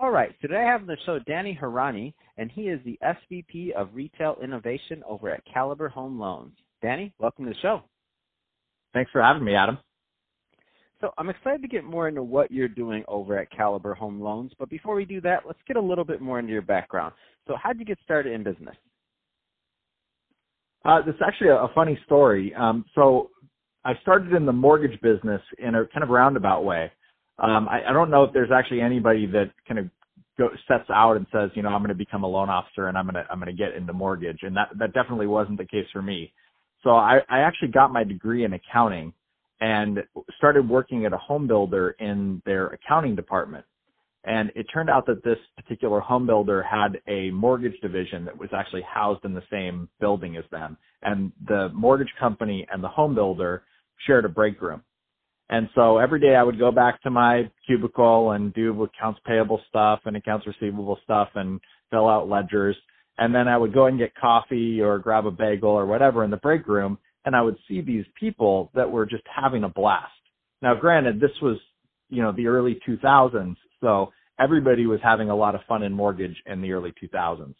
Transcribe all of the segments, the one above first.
All right, today I have on the show Danny Harani, and he is the SVP of Retail Innovation over at Caliber Home Loans. Danny, welcome to the show. Thanks for having me, Adam. So I'm excited to get more into what you're doing over at Caliber Home Loans, but before we do that, let's get a little bit more into your background. So how did you get started in business? Uh, this is actually a, a funny story. Um, so I started in the mortgage business in a kind of roundabout way. Um, I, I don't know if there's actually anybody that kind of go, sets out and says, you know, I'm going to become a loan officer and I'm going to I'm going to get into mortgage, and that that definitely wasn't the case for me. So I, I actually got my degree in accounting and started working at a home builder in their accounting department. And it turned out that this particular home builder had a mortgage division that was actually housed in the same building as them. And the mortgage company and the home builder shared a break room. And so every day I would go back to my cubicle and do accounts payable stuff and accounts receivable stuff and fill out ledgers. And then I would go and get coffee or grab a bagel or whatever in the break room. And I would see these people that were just having a blast. Now, granted, this was, you know, the early 2000s. So everybody was having a lot of fun in mortgage in the early 2000s.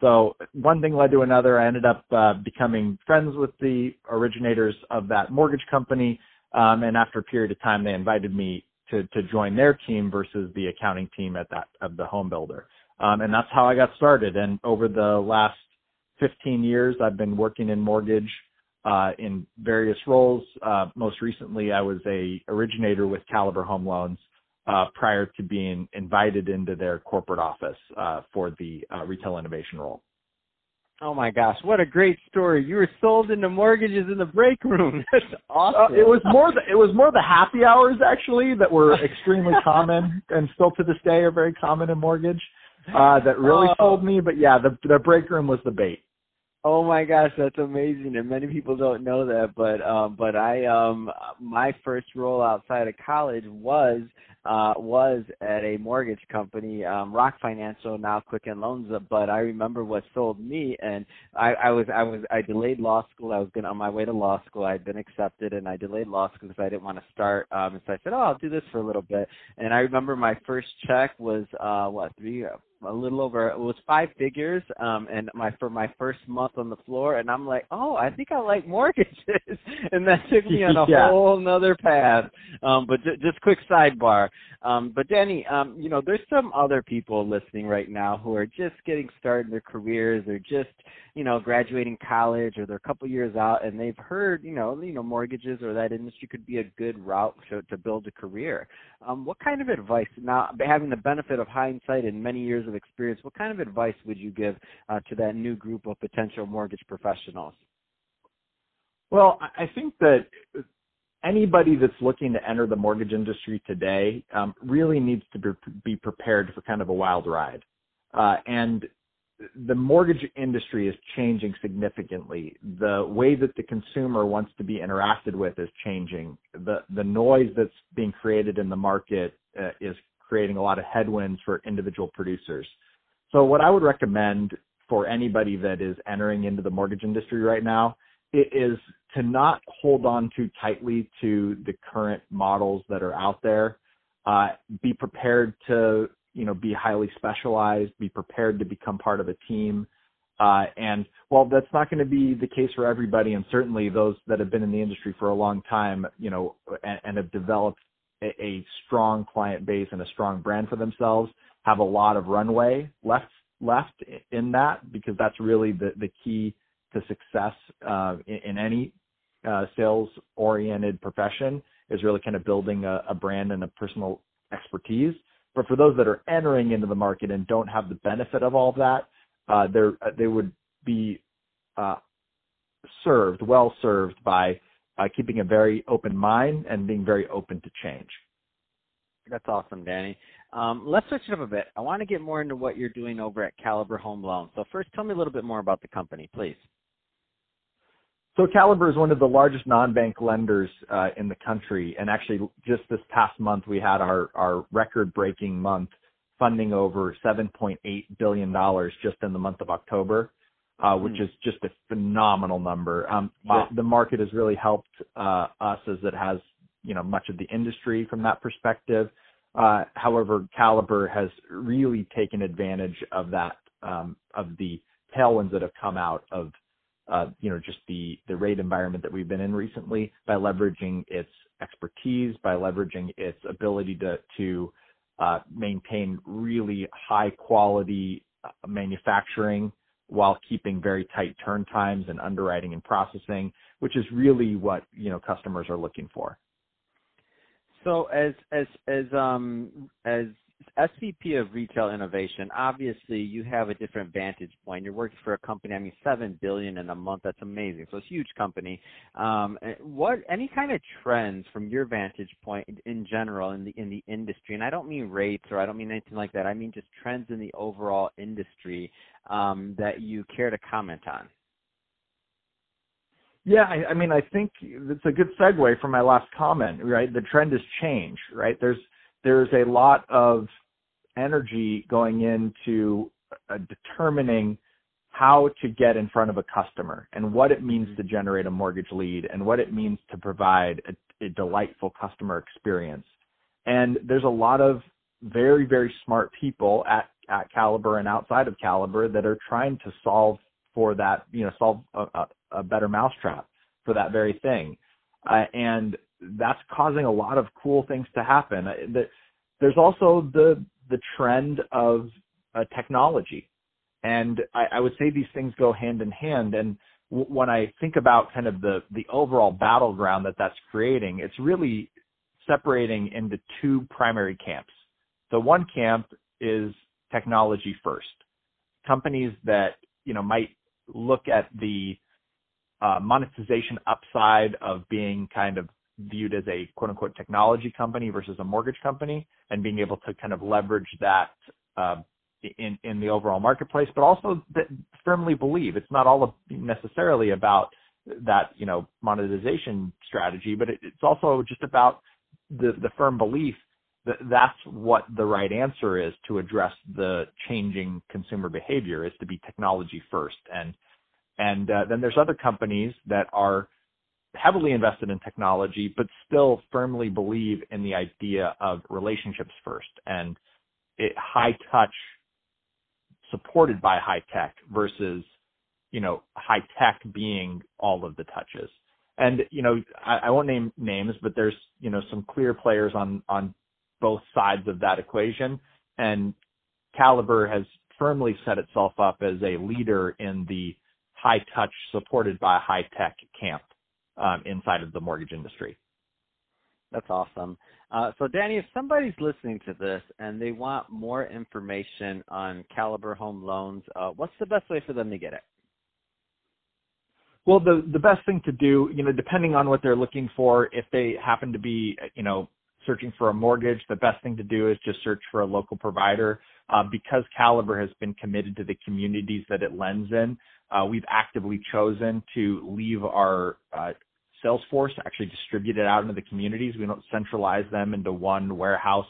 So one thing led to another. I ended up uh, becoming friends with the originators of that mortgage company um, and after a period of time, they invited me to to join their team versus the accounting team at that of the home builder. Um, and that's how I got started. And over the last 15 years, I've been working in mortgage uh, in various roles. Uh, most recently, I was a originator with Caliber Home Loans uh, prior to being invited into their corporate office uh, for the uh, retail innovation role. Oh my gosh, what a great story! You were sold into mortgages in the break room. That's awesome. Uh, it was more the it was more the happy hours actually that were extremely common and still to this day are very common in mortgage. Uh, that really oh. sold me, but yeah, the the break room was the bait. Oh my gosh, that's amazing, and many people don't know that. But um, but I um, my first role outside of college was uh, was at a mortgage company, um, Rock Financial, now Quicken Loans. But I remember what sold me, and I, I was I was I delayed law school. I was going on my way to law school. I had been accepted, and I delayed law school because I didn't want to start. Um, and so I said, oh, I'll do this for a little bit. And I remember my first check was uh, what three a little over it was five figures um and my for my first month on the floor and I'm like, "Oh, I think I like mortgages." and that took me on a yeah. whole another path. Um but j- just quick sidebar. Um but Danny, um you know, there's some other people listening right now who are just getting started in their careers or just, you know, graduating college or they're a couple years out and they've heard, you know, you know mortgages or that industry could be a good route to, to build a career. Um what kind of advice now having the benefit of hindsight and many years of experience, what kind of advice would you give uh, to that new group of potential mortgage professionals? Well, I think that anybody that's looking to enter the mortgage industry today um, really needs to be prepared for kind of a wild ride. Uh, and the mortgage industry is changing significantly. The way that the consumer wants to be interacted with is changing. The the noise that's being created in the market uh, is creating a lot of headwinds for individual producers. So what I would recommend for anybody that is entering into the mortgage industry right now is to not hold on too tightly to the current models that are out there. Uh, be prepared to, you know, be highly specialized, be prepared to become part of a team. Uh, and while that's not going to be the case for everybody, and certainly those that have been in the industry for a long time, you know, and, and have developed a, a strong client base and a strong brand for themselves have a lot of runway left left in that because that's really the the key to success uh, in, in, any uh, sales oriented profession is really kind of building a, a, brand and a personal expertise. But for those that are entering into the market and don't have the benefit of all of that, uh, they would be uh, served, well served by uh, keeping a very open mind and being very open to change. That's awesome, Danny. Um, let's switch it up a bit. I want to get more into what you're doing over at Caliber Home Loans. So first, tell me a little bit more about the company, please. So Caliber is one of the largest non-bank lenders uh, in the country, and actually, just this past month, we had our our record-breaking month, funding over 7.8 billion dollars just in the month of October, uh, which mm. is just a phenomenal number. Um, wow. the, the, market has really helped uh, us as it has, you know, much of the industry from that perspective. Uh, however, Caliber has really taken advantage of that um, of the tailwinds that have come out of uh, you know, just the the rate environment that we've been in recently by leveraging its expertise, by leveraging its ability to to uh, maintain really high quality uh, manufacturing while keeping very tight turn times and underwriting and processing, which is really what you know customers are looking for. So as as as um as SVP of Retail Innovation, obviously you have a different vantage point. You're working for a company, I mean, seven billion in a month. That's amazing. So it's a huge company. Um, what any kind of trends from your vantage point in general in the in the industry? And I don't mean rates or I don't mean anything like that. I mean just trends in the overall industry um, that you care to comment on. Yeah, I, I mean, I think it's a good segue from my last comment, right? The trend is change, right? There's there's a lot of energy going into uh, determining how to get in front of a customer and what it means to generate a mortgage lead and what it means to provide a, a delightful customer experience. And there's a lot of very, very smart people at, at Caliber and outside of Caliber that are trying to solve for that, you know, solve a, a, a better mousetrap for that very thing. Uh, and that's causing a lot of cool things to happen. Uh, there's also the the trend of uh, technology, and I, I, would say these things go hand in hand. And w- when I think about kind of the the overall battleground that that's creating, it's really separating into two primary camps. So one camp is technology first. Companies that you know might look at the uh, monetization upside of being kind of viewed as a quote unquote technology company versus a mortgage company and being able to kind of leverage that uh, in in the overall marketplace, but also firmly believe it's not all necessarily about that you know monetization strategy, but it, it's also just about the the firm belief that that's what the right answer is to address the changing consumer behavior is to be technology first. And and uh, then there's other companies that are heavily invested in technology, but still firmly believe in the idea of relationships first and it, high touch supported by high tech versus, you know, high tech being all of the touches. And, you know, I, I won't name names, but there's, you know, some clear players on, on both sides of that equation. And Caliber has firmly set itself up as a leader in the high touch supported by high tech camp um, inside of the mortgage industry. That's awesome. Uh, so, Danny, if somebody's listening to this and they want more information on Caliber Home Loans, uh, what's the best way for them to get it? Well, the the best thing to do, you know, depending on what they're looking for, if they happen to be, you know, searching for a mortgage, the best thing to do is just search for a local provider. Uh, because Caliber has been committed to the communities that it lends in, we've actively chosen to leave our uh, sales force actually distribute it out into the communities. We don't centralize them into one warehouse,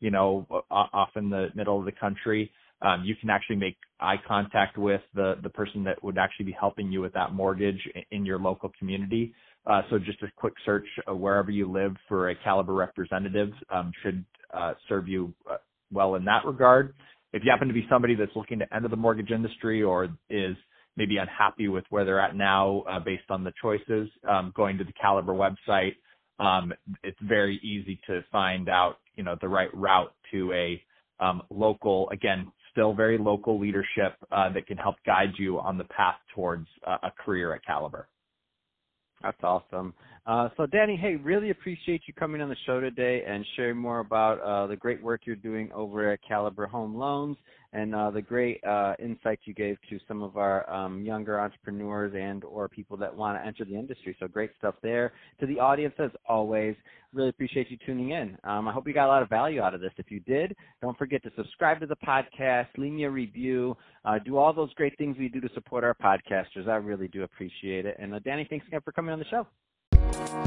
you know, off in the middle of the country. Um, you can actually make eye contact with the person that would actually be helping you with that mortgage in your local community. Uh, so just a quick search wherever you live for a Caliber representative um, should uh, serve you uh, well in that regard. If you happen to be somebody that's looking to enter the mortgage industry or is maybe unhappy with where they're at now uh, based on the choices, um, going to the Caliber website, um, it's very easy to find out, you know, the right route to a um, local, again, still very local leadership uh, that can help guide you on the path towards uh, a career at Caliber. That's awesome. Uh, so, Danny, hey, really appreciate you coming on the show today and sharing more about uh, the great work you're doing over at Caliber Home Loans and uh, the great uh, insights you gave to some of our um, younger entrepreneurs and or people that want to enter the industry. So, great stuff there. To the audience, as always, really appreciate you tuning in. Um, I hope you got a lot of value out of this. If you did, don't forget to subscribe to the podcast, leave me a review, uh, do all those great things we do to support our podcasters. I really do appreciate it. And uh, Danny, thanks again for coming on the show. Thank you.